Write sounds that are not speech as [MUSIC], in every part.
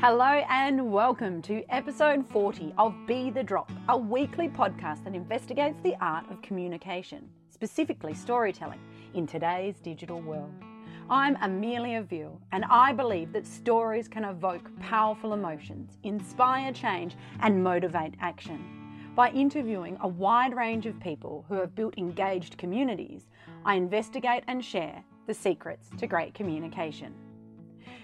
Hello and welcome to episode 40 of Be the Drop, a weekly podcast that investigates the art of communication, specifically storytelling, in today's digital world. I'm Amelia Veal, and I believe that stories can evoke powerful emotions, inspire change, and motivate action. By interviewing a wide range of people who have built engaged communities, I investigate and share the secrets to great communication.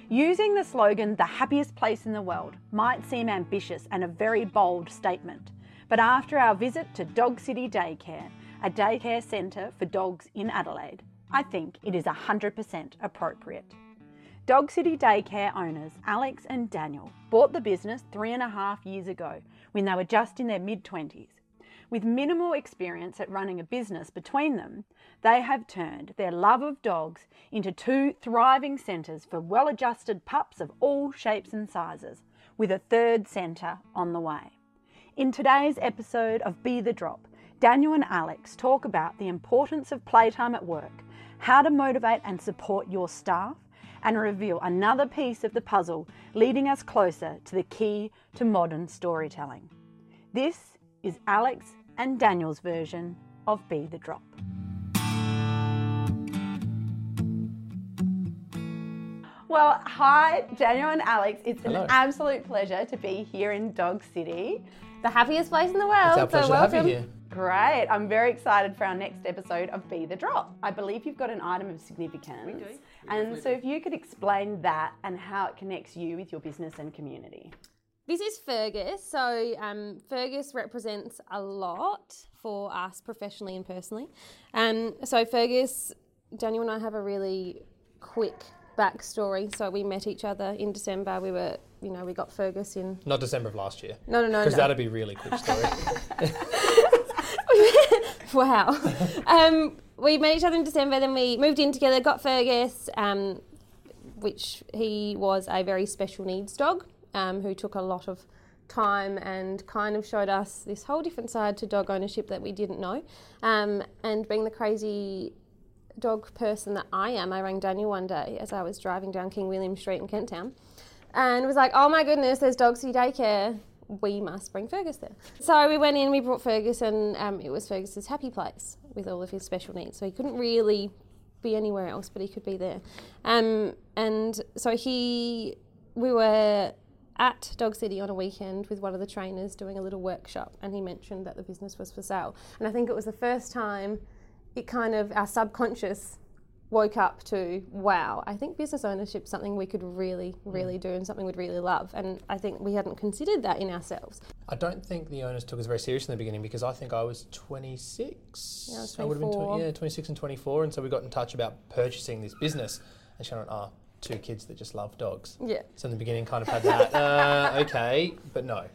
Using the slogan, the happiest place in the world, might seem ambitious and a very bold statement. But after our visit to Dog City Daycare, a daycare centre for dogs in Adelaide, I think it is 100% appropriate. Dog City Daycare owners Alex and Daniel bought the business three and a half years ago when they were just in their mid 20s. With minimal experience at running a business between them, they have turned their love of dogs into two thriving centres for well adjusted pups of all shapes and sizes, with a third centre on the way. In today's episode of Be the Drop, Daniel and Alex talk about the importance of playtime at work, how to motivate and support your staff, and reveal another piece of the puzzle leading us closer to the key to modern storytelling. This is Alex and Daniel's version of Be the Drop. Well, hi, Daniel and Alex. It's Hello. an absolute pleasure to be here in Dog City. the happiest place in the world. It's our pleasure so to have welcome. you here. Great. I'm very excited for our next episode of Be the Drop. I believe you've got an item of significance. We do. And so if you could explain that and how it connects you with your business and community. This is Fergus. So um, Fergus represents a lot for us professionally and personally. Um, so Fergus, Daniel and I have a really quick backstory. So we met each other in December. We were, you know, we got Fergus in. Not December of last year. No, no, no, Because no. that'd be really quick story. [LAUGHS] wow. um, we met each other in December, then we moved in together, got Fergus, um, which he was a very special needs dog um, who took a lot of time and kind of showed us this whole different side to dog ownership that we didn't know. Um, and being the crazy dog person that I am, I rang Daniel one day as I was driving down King William Street in Kent Town and was like, oh my goodness, there's Dog City Daycare. We must bring Fergus there. So we went in, we brought Fergus, and um, it was Fergus's happy place with all of his special needs. So he couldn't really be anywhere else, but he could be there. Um, and so he, we were at Dog City on a weekend with one of the trainers doing a little workshop, and he mentioned that the business was for sale. And I think it was the first time it kind of our subconscious woke up to wow i think business ownership is something we could really really do and something we'd really love and i think we hadn't considered that in ourselves I don't think the owners took us very seriously in the beginning because I think I was 26. Yeah, I was would have been 24. tw- yeah, 26 and 24. And so we got in touch about purchasing this business. And she went, ah, two kids that just love dogs. yeah So in the beginning, kind of had that, uh, [LAUGHS] okay, but no.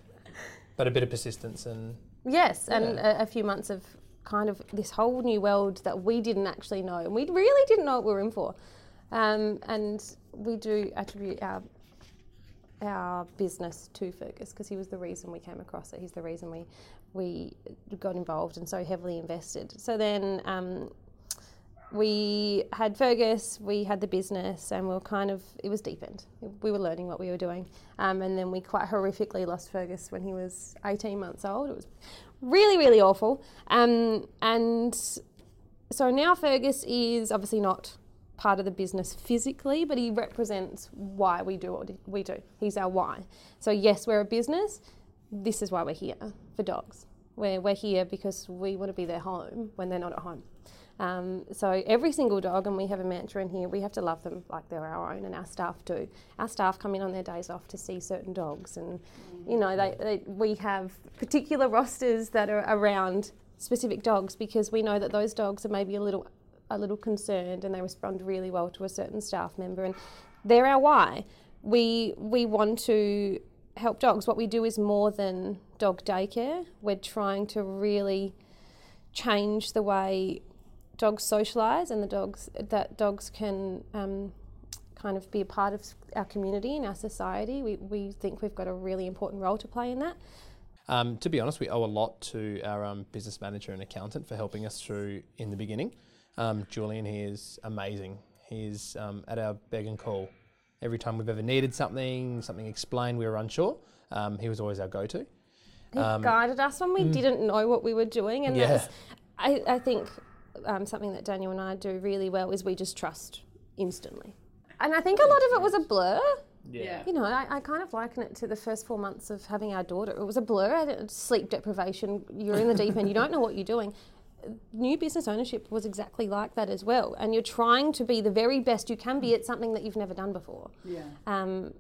But a bit of persistence and yes and a, a few months of kind of this whole new world that we didn't actually know and we really didn't know what we were in for um, and we do attribute our our business to Fergus because he was the reason we came across it. He's the reason we we got involved and so heavily invested. So then um, we had Fergus, we had the business, and we were kind of it was deep end. We were learning what we were doing, um, and then we quite horrifically lost Fergus when he was 18 months old. It was really really awful, um, and so now Fergus is obviously not part of the business physically, but he represents why we do what we do. He's our why. So yes, we're a business. This is why we're here for dogs. We're, we're here because we want to be their home when they're not at home. Um, so every single dog, and we have a mantra in here, we have to love them like they're our own, and our staff do. Our staff come in on their days off to see certain dogs, and you know they, they, we have particular rosters that are around specific dogs because we know that those dogs are maybe a little a little concerned and they respond really well to a certain staff member and they're our why. We we want to help dogs. What we do is more than dog daycare. We're trying to really change the way dogs socialise and the dogs that dogs can um, kind of be a part of our community and our society. We, we think we've got a really important role to play in that. Um, to be honest, we owe a lot to our um, business manager and accountant for helping us through in the beginning. Um, Julian, he is amazing. He's um, at our beck and call Every time we've ever needed something, something explained, we were unsure. Um, he was always our go-to. He Um, guided us when we didn't know what we were doing, and Yeah. that's, I, I think um, something that Daniel and I do really well is we just trust instantly. And I think a lot of it was a blur. Yeah. You know, I, I kind of liken it to the first four months of having our daughter. It was a blur. Sleep deprivation. You're in the deep end. You don't know what you're doing. New business ownership was exactly like that as well. And you're trying to be the very best you can be at something that you've never done before. Yeah. Um,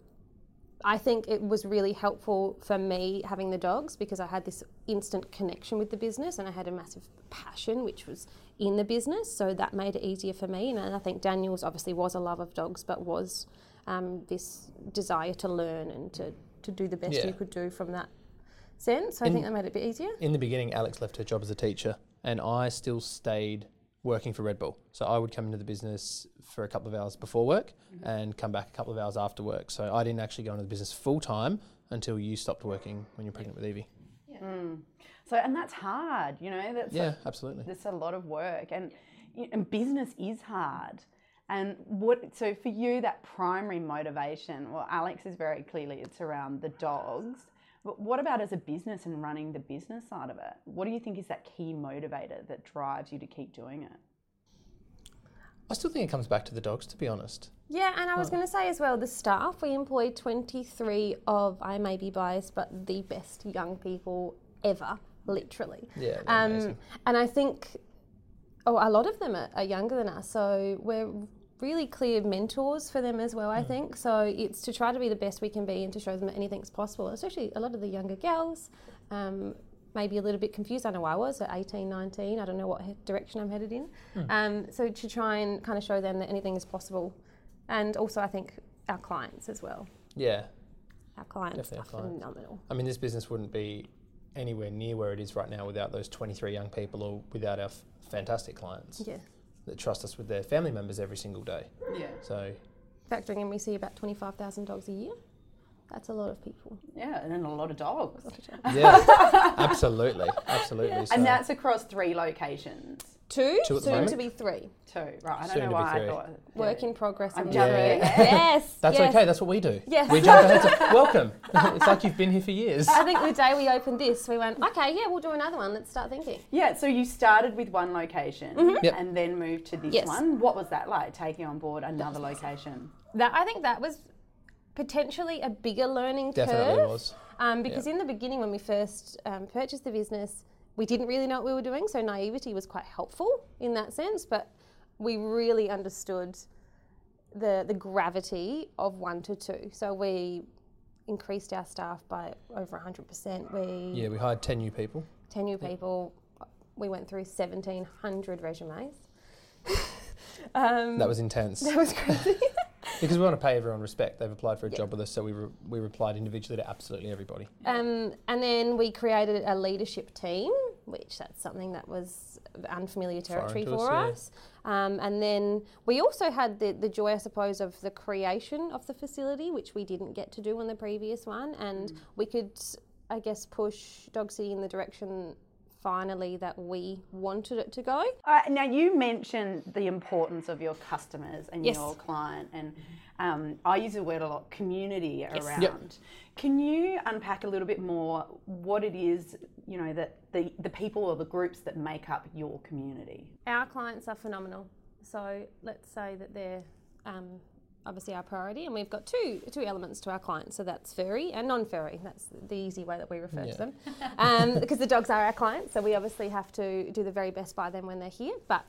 I think it was really helpful for me having the dogs because I had this instant connection with the business and I had a massive passion which was in the business. So that made it easier for me. And I think Daniel's obviously was a love of dogs, but was um, this desire to learn and to, to do the best Yeah. you could do from that sense. So I think that made it a bit easier. In the beginning, Alex left her job as a teacher, and I still stayed working for Red Bull. So I would come into the business for a couple of hours before work mm-hmm. and come back a couple of hours after work. So I didn't actually go into the business full time until you stopped working when you're pregnant with Evie. Yeah. Hmm. So, and that's hard, you know, that's Yeah, absolutely. There's a lot of work, and and business is hard. And what so for you that primary motivation? Well, Alex is very clearly it's around the dogs. But what about as a business and running the business side of it? What do you think is that key motivator that drives you to keep doing it? I still think it comes back to the dogs, to be honest. Yeah, and I was going to say as well, the staff, we employ 23 of, I may be biased, but the best young people ever, literally. Yeah, Um, amazing. and I think, oh, a lot of them are, are younger than us, so we're really clear mentors for them as well, Mm. I think. So it's to try to be the best we can be and to show them that anything's possible, especially a lot of the younger girls. Um, maybe a little bit confused. I know I was at 18, 19. I don't know what he- direction I'm headed in. Hmm. Um, so to try and kind of show them that anything is possible. And also, I think our clients as well. Yeah. Our clients Definitely are our clients. phenomenal. I mean, this business wouldn't be anywhere near where it is right now without those 23 young people or without our f- fantastic clients Yeah. That trust us with their family members every single day. Yeah. So, Factoring in, we see about 25,000 dogs a year. That's a lot of people. Yeah, and then a lot of dogs. yeah, [LAUGHS] absolutely. Absolutely. So, And that's across three locations. Two, Two at the soon moment? to be three. Two, right? I don't Soon know to be why I three. thought. Work in progress. I'm on jumping [LAUGHS] Yes. That's yes. okay. That's what we do. [LAUGHS] Yes. We jump ahead. To, welcome. [LAUGHS] it's like you've been here for years. I think the day we opened this, we went, okay, yeah, we'll do another one. Let's start thinking. Yeah, so you started with one location Yep. and then moved to this Mm-hmm. Yes. one. What was that like, taking on board another location? That I think that was potentially a bigger learning Definitely curve. was. Um, because in the beginning, when we first um, purchased the business, we didn't really know what we were doing, so naivety was quite helpful in that sense. But we really understood the the gravity of one to two. So we increased our staff by over 100%. We Yeah, we hired 10 new people. 10 new people. We went through 1,700 resumes. [LAUGHS] um, That was intense. that was crazy. [LAUGHS] because we want to pay everyone respect. They've applied for a job with us, so we, re- we replied individually to absolutely everybody. Um, and then we created a leadership team, which that's something that was unfamiliar territory to us, for yeah. us. Um, and then we also had the, the joy, I suppose, of the creation of the facility, which we didn't get to do on the previous one. And we could, I guess, push Dog City in the direction finally that we wanted it to go. Uh, now, you mentioned the importance of your customers and Yes. your client, and um, I use the word a lot community around. Yep. Can you unpack a little bit more what it is, you know, that the, the people or the groups that make up your community? Our clients are phenomenal. So let's say that they're um, obviously our priority, and we've got two two elements to our clients. So that's furry and non-furry. That's the easy way that we refer Yeah. to them, um, [LAUGHS] because the dogs are our clients. So we obviously have to do the very best by them when they're here, but.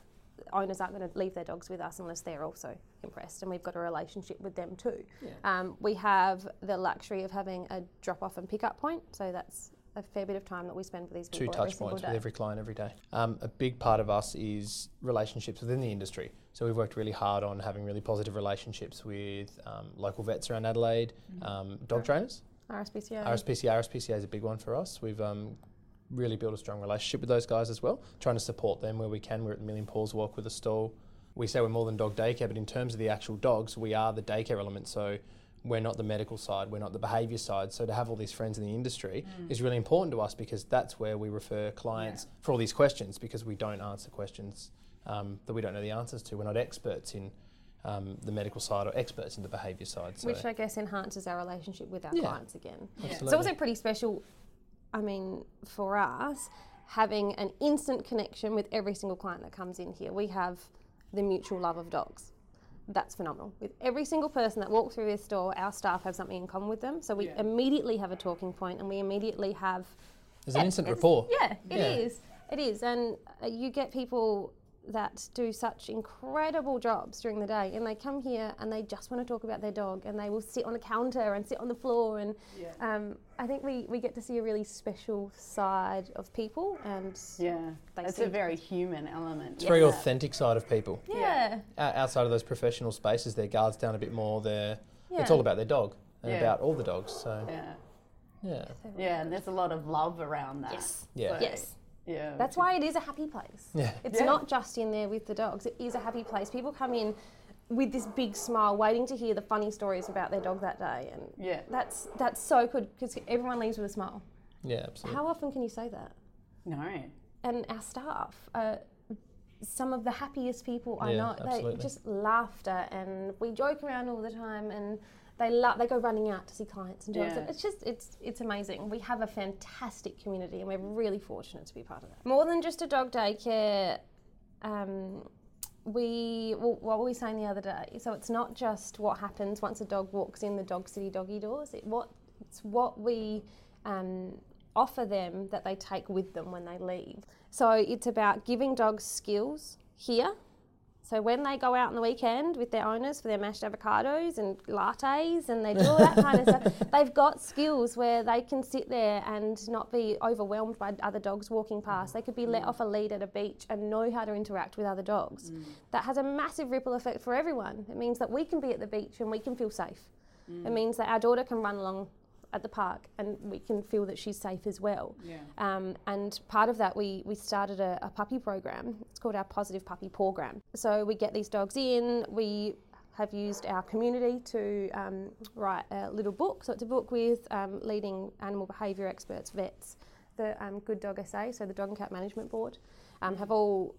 Owners aren't going to leave their dogs with us unless they're also impressed, and we've got a relationship with them too. Um, we have the luxury of having a drop-off and pick-up point, so that's a fair bit of time that we spend with these Two people every touch points with every client every day. Um, a big part of us is relationships within the industry. So we've worked really hard on having really positive relationships with um, local vets around Adelaide, um, dog trainers. RSPCA. RSPCA, RSPCA is a big one for us. We've um, really built a strong relationship with those guys as well, trying to support them where we can. We're at the Million Paws Walk with a stall. We say we're more than dog daycare, but in terms of the actual dogs, we are the daycare element. So we're not the medical side, we're not the behaviour side. So to have all these friends in the industry is really important to us because that's where we refer clients for all these questions because we don't answer questions um, that we don't know the answers to. We're not experts in um, the medical side or experts in the behaviour side. So Which I guess enhances our relationship with our Yeah. clients again. absolutely. It's also pretty special, I mean, for us, having an instant connection with every single client that comes in here. We have the mutual love of dogs. That's phenomenal. With every single person that walks through this door, our staff have something in common with them. So we Yeah. immediately have a talking point and we immediately have There's an instant rapport. Yeah, it is. Yeah. It is. And uh, you get people that do such incredible jobs during the day and they come here and they just want to talk about their dog and they will sit on a counter and sit on the floor and Yeah. um, I think we, we get to see a really special side of people and Yeah. They It's a very human element. It's a very authentic side of people. yeah. O- Outside of those professional spaces, their guards down a bit more. They're, It's all about their dog and Yeah. about all the dogs. So Yeah. yeah, Yeah, and there's a lot of love around that. Yes. Yeah. So, Yes. Yeah. That's why it is a happy place. yeah, It's Yeah. not just in there with the dogs. It is a happy place. People come in with this big smile, waiting to hear the funny stories about their dog that day, and Yeah. that's that's so good because everyone leaves with a smile. yeah, absolutely. How often can you say that? No. And our staff are some of the happiest people I Yeah, know. They absolutely. just laughter, and we joke around all the time, and they love. They go running out to see clients and dogs. Yeah. It's just it's it's amazing. We have a fantastic community, and we're really fortunate to be part of that. More than just a dog daycare. Um, we well, what were we saying the other day? So it's not just what happens once a dog walks in the Dog City doggy doors. It what it's what we um, offer them that they take with them when they leave. So it's about giving dogs skills here. So when they go out on the weekend with their owners for their mashed avocados and lattes and they do all that kind of stuff, [LAUGHS] they've got skills where they can sit there and not be overwhelmed by other dogs walking past. They could be let mm. off a lead at a beach and know how to interact with other dogs. Mm. That has a massive ripple effect for everyone. It means that we can be at the beach and we can feel safe. It mm. means that our daughter can run along at the park and we can feel that she's safe as well. Yeah. Um, and part of that, we, we started a, a puppy program. It's called our Positive Puppy Program. So we get these dogs in, we have used our community to um, write a little book. So it's a book with um, leading animal behaviour experts, vets, the um, Good Dog SA, so the Dog and Cat Management Board, um, have all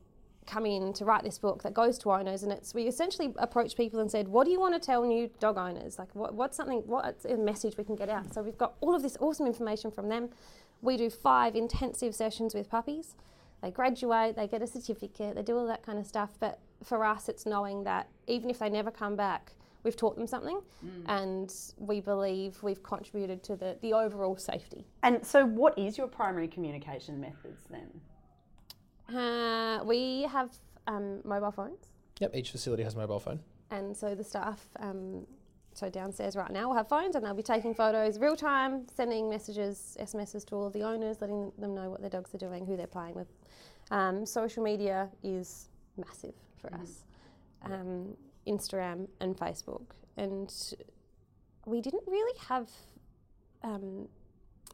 come in to write this book that goes to owners and it's we essentially approached people and said what do you want to tell new dog owners? Like what, what's something what's a message we can get out? So we've got all of this awesome information from them. We do five intensive sessions with puppies. They graduate they get a certificate they do all that kind of stuff but for us it's knowing that even if they never come back we've taught them something mm. and we believe we've contributed to the, the overall safety. And so, what is your primary communication methods then? Uh, we have um, mobile phones. Yep, each facility has a mobile phone. and so the staff um, so downstairs right now will have phones and they'll be taking photos real time sending messages smss to all of the owners letting them know what their dogs are doing who they're playing with. Um, social media is massive for us. Um, instagram and facebook. And we didn't really have um,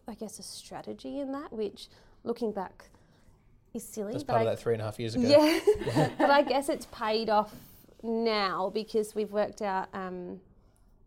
i guess a strategy in that which looking back is silly That's but part of I- that three and a half years ago. yeah, [LAUGHS] [LAUGHS] but I guess it's paid off now because we've worked out. Um,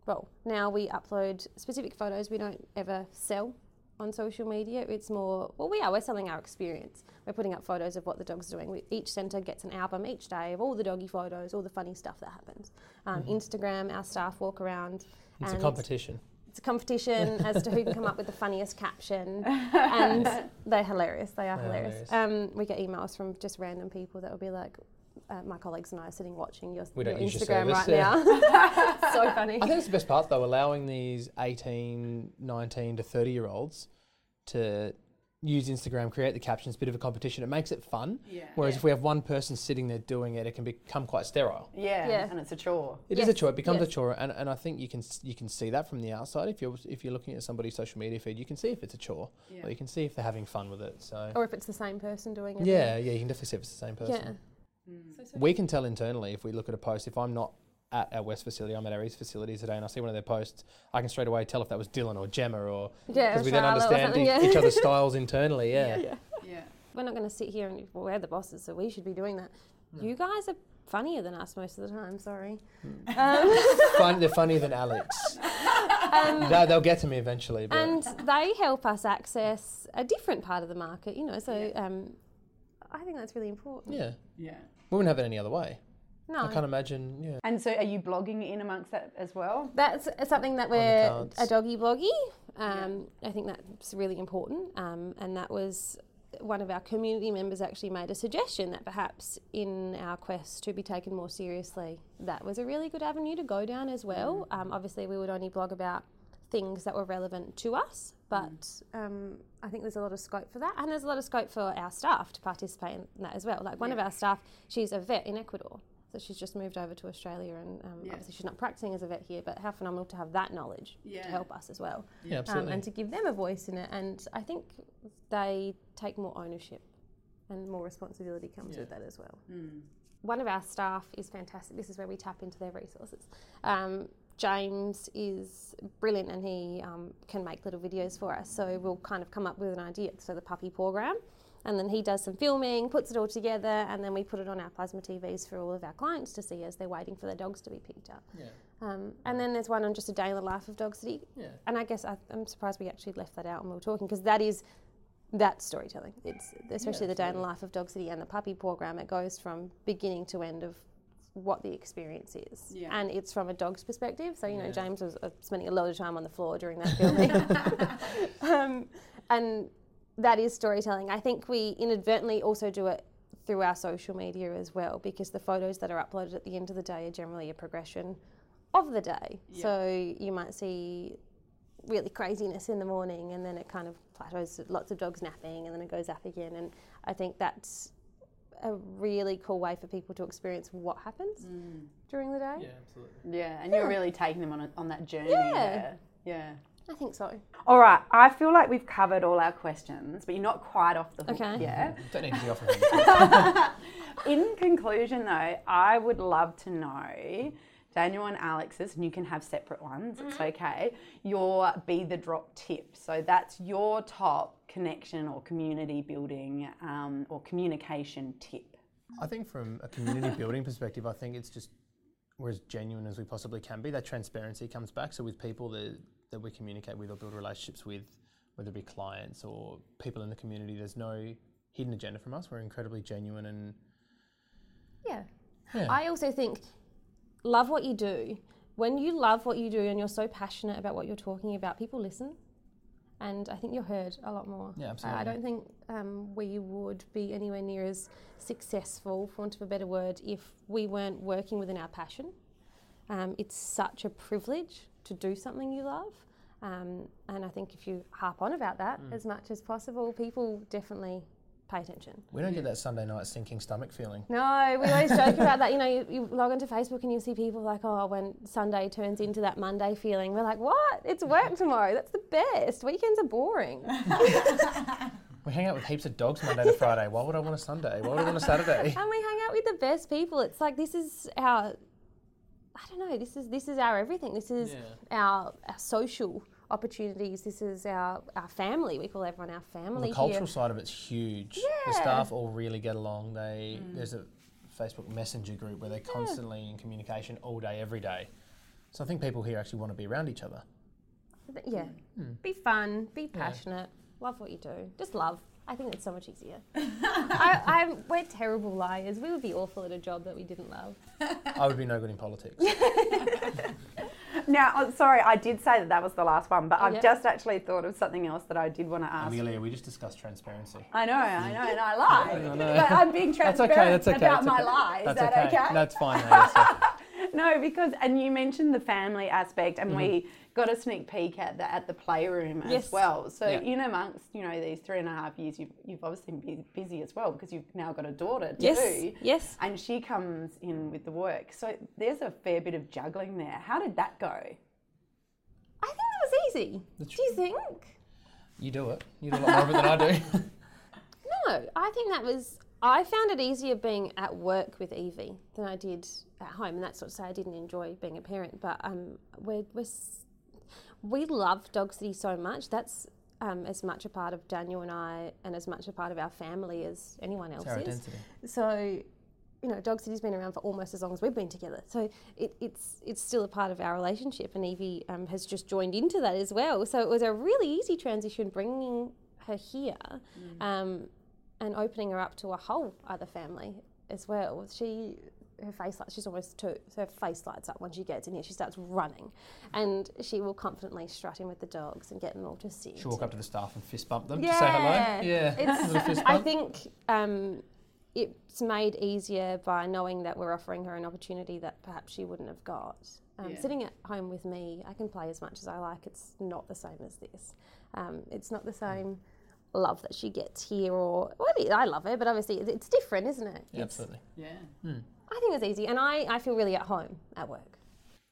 well, now we upload specific photos. We don't ever sell on social media. It's more well, we are. We're selling our experience. We're putting up photos of what the dog's are doing. We, each centre gets an album each day of all the doggy photos, all the funny stuff that happens. Um, Instagram, our staff walk around. It's a competition. it's a competition [LAUGHS] as to who can come up with the funniest caption, [LAUGHS] and they're hilarious. They are They're hilarious. Um, we get emails from just random people that will be like, uh, "My colleagues and I are sitting watching your, We your don't use your Instagram service, right yeah. now." [LAUGHS] so funny. I think it's the best part though, allowing these 18, 19 to 30 year olds to use Instagram, create the captions, bit of a competition. It makes it fun. Yeah. Whereas if we have one person sitting there doing it, it can become quite sterile. Yeah, Yeah. and it's a chore. It is a chore. It becomes a chore, and, and I think you can you can see that from the outside. If you're if you're looking at somebody's social media feed, you can see if it's a chore, Yeah. or you can see if they're having fun with it. So or if it's the same person doing it. yeah, yeah, you can definitely see if it's the same person. Hmm. Yeah. We can tell internally if we look at a post. If I'm not at our West facility, I'm at our East facility today, and I see one of their posts, I can straight away tell if that was Dylan or Gemma, or Yeah, because we then understand yeah. each other's [LAUGHS] styles internally. Yeah. yeah. Yeah. We're not going to sit here and well, we're the bosses, so we should be doing that. Hmm. You guys are funnier than us most of the time. Sorry. Hmm. Um, [LAUGHS] Fun, they're funnier than Alex. they, they'll get to me eventually. But and they help us access a different part of the market. You know, so um, I think that's really important. yeah, Yeah. we wouldn't have it any other way. No. I can't imagine. Yeah. And so, are you blogging in amongst that as well? That's something that we're a doggy bloggy. Um, I think that's really important, um, and that was one of our community members actually made a suggestion that perhaps in our quest to be taken more seriously, that was a really good avenue to go down as well. Um, obviously, we would only blog about things that were relevant to us, but um, I think there's a lot of scope for that, and there's a lot of scope for our staff to participate in that as well. Like one of our staff, she's a vet in Ecuador. So she's just moved over to Australia, and um, Yeah. obviously she's not practicing as a vet here. But how phenomenal to have that knowledge Yeah. to help us as well, Yeah, um, and to give them a voice in it. And I think they take more ownership, and more responsibility comes Yeah. with that as well. Mm. One of our staff is fantastic. This is where we tap into their resources. Um, James is brilliant, and he um, can make little videos for us. So we'll kind of come up with an idea. So the puppy program. And then he does some filming, puts it all together, and then we put it on our plasma TVs for all of our clients to see as they're waiting for their dogs to be picked up. yeah. Um, and then there's one on just a day in the life of Dog City. Yeah. And I guess I, I'm surprised we actually left that out when we were talking because that is that storytelling. It's especially the day in the life of Dog City and the puppy program. It goes from beginning to end of what the experience is, Yeah. and it's from a dog's perspective. So you know, Yeah. James was uh, spending a lot of time on the floor during that [LAUGHS] filming, [LAUGHS] [LAUGHS] um, and that is storytelling. I think we inadvertently also do it through our social media as well because the photos that are uploaded at the end of the day are generally a progression of the day. Yeah. So you might see really craziness in the morning and then it kind of plateaus, lots of dogs napping and then it goes up again. And I think that's a really cool way for people to experience what happens mm. during the day. Yeah, absolutely. Yeah, and you're really taking them on a, on that journey. Yeah. there. Yeah. I think so. All right. I feel like we've covered all our questions, but you're not quite off the hook Okay. yet. [LAUGHS] Don't need to be off of it. [LAUGHS] In conclusion, though, I would love to know Daniel and Alex's, and you can have separate ones, it's okay, your Be the Drop tip. So that's your top connection or community building um, or communication tip. I think from a community [LAUGHS] building perspective, I think it's just we're as genuine as we possibly can be. That transparency comes back. So with people that, that we communicate with or build relationships with, whether it be clients or people in the community, there's no hidden agenda from us. We're incredibly genuine and Yeah. yeah. I also think love what you do. When you love what you do and you're so passionate about what you're talking about, people listen. And I think you're heard a lot more. Yeah, I- I don't think um, we would be anywhere near as successful, for want of a better word, if we weren't working within our passion. Um, it's such a privilege to do something you love. Um, and I think if you harp on about that Mm. as much as possible, people definitely pay attention. we don't get that Sunday night sinking stomach feeling. No, we always [LAUGHS] joke about that. You know, you, you log onto Facebook and you see people like, oh, when Sunday turns into that Monday feeling, we're like, what? It's work [LAUGHS] tomorrow. That's the best. Weekends are boring. [LAUGHS] We hang out with heaps of dogs Monday to Friday. Why would I want a Sunday? Why would I want a Saturday? and we hang out with the best people. It's like this is our, I don't know. This is this is our everything. This is our, our social opportunities. This is our our family. We call everyone our Well, family the cultural here. side of it's huge. Yeah. The staff all really get along. They there's a Facebook Messenger group where they're constantly in communication all day, every day. So I think people here actually want to be around each other. Yeah, Hmm. be fun, be passionate, love what you do. Just love. I think it's so much easier. [LAUGHS] I, I'm, we're terrible liars. We would be awful at a job that we didn't love. I would be no good in politics. [LAUGHS] Now, oh, sorry, I did say that that was the last one, but Oh, I've yeah. just actually thought of something else that I did want to ask. Amelia, we just discussed transparency. I know, I mm. know, and I lie. I know. But I'm being That's transparent okay. That's okay. about that's my okay. lie. Is That's that okay. okay? That's fine. no, that's- No, because and you mentioned the family aspect, and we Mm-hmm. got a sneak peek at the at the playroom as Yes. well. So Yeah. in amongst you know these three and a half years, you've you've obviously been busy as well because you've now got a daughter too. Yes, yes. And she comes in with the work. So there's a fair bit of juggling there. How did that go? I think that was easy. That's Do you think? you do it. You do a lot more of it than I do. [LAUGHS] No, I think that was. I found it easier being at work with Evie than I did at home, and that's not to say I didn't enjoy being a parent. But um, we're, we're we love Dog City so much. That's um, as much a part of Daniel and I, and as much a part of our family as anyone else is. identity. So, you know, Dog City's been around for almost as long as we've been together. So it, it's it's still a part of our relationship, and Evie um, has just joined into that as well. So it was a really easy transition bringing her here, um, and opening her up to a whole other family as well. She her face lights. She's almost two, so her face lights up when she gets in here. She starts running, and she will confidently strut in with the dogs and get them all to sit. She'll walk up to the staff and fist bump them Yeah. to say hello. Yeah, It's- I think um, it's made easier by knowing that we're offering her an opportunity that perhaps she wouldn't have got. Um, Yeah. Sitting at home with me, I can play as much as I like. It's not the same as this. Um, it's not the same love that she gets here, or well, I love it, but obviously it's different, isn't it? Yeah, absolutely. Yeah. I think it's easy, and I, I feel really at home at work.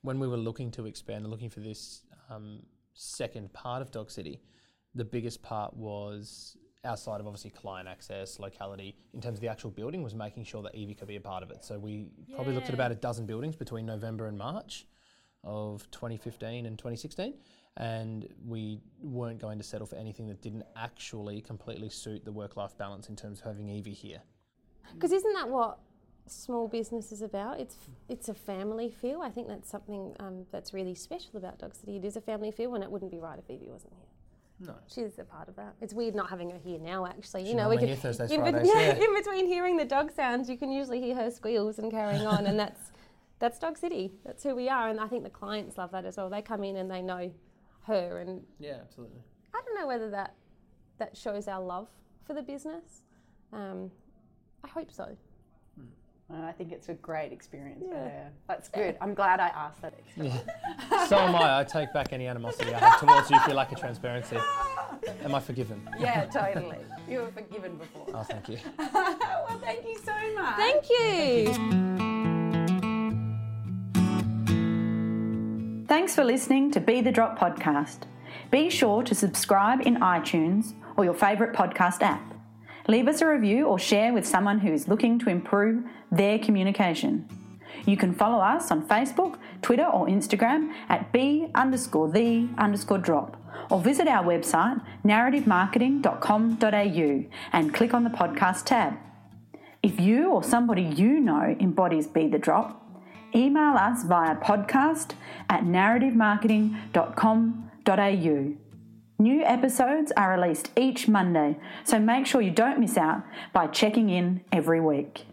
when we were looking to expand and looking for this um, second part of Dog City, the biggest part was outside of obviously client access, locality, in terms of the actual building, was making sure that Evie could be a part of it. So we probably looked at about a dozen buildings between November and March of 2015 and 2016. And we weren't going to settle for anything that didn't actually completely suit the work life balance in terms of having Evie here. Because isn't that what small business is about? It's it's a family feel. I think that's something um, that's really special about Dog City. It is a family feel, and it wouldn't be right if Evie wasn't here. No. She's a part of that. It's weird not having her here now. Actually, you know, we normally can in, bet- Fridays, yeah, yeah. [LAUGHS] in between hearing the dog sounds, you can usually hear her squeals and carrying on, and that's that's Dog City. That's who we are, and I think the clients love that as well. They come in and they know her, and Yeah, absolutely. I don't know whether that that shows our love for the business. Um, I hope so. And I think it's a great experience for Yeah. her. That's good. I'm glad I asked that. Yeah. so am I. I take back any animosity I have towards you for your lack of transparency. Am I forgiven? Yeah, totally. You were forgiven before. Oh, thank you. [LAUGHS] well, thank you so much. Thank you. Thanks for listening to Be the Drop podcast. Be sure to subscribe in iTunes or your favourite podcast app. Leave us a review or share with someone who is looking to improve their communication. You can follow us on Facebook, Twitter, or Instagram at B underscore the underscore drop, or visit our website narrativemarketing.com.au and click on the podcast tab. If you or somebody you know embodies Be the Drop, email us via podcast at narrativemarketing.com.au. New episodes are released each Monday, so make sure you don't miss out by checking in every week.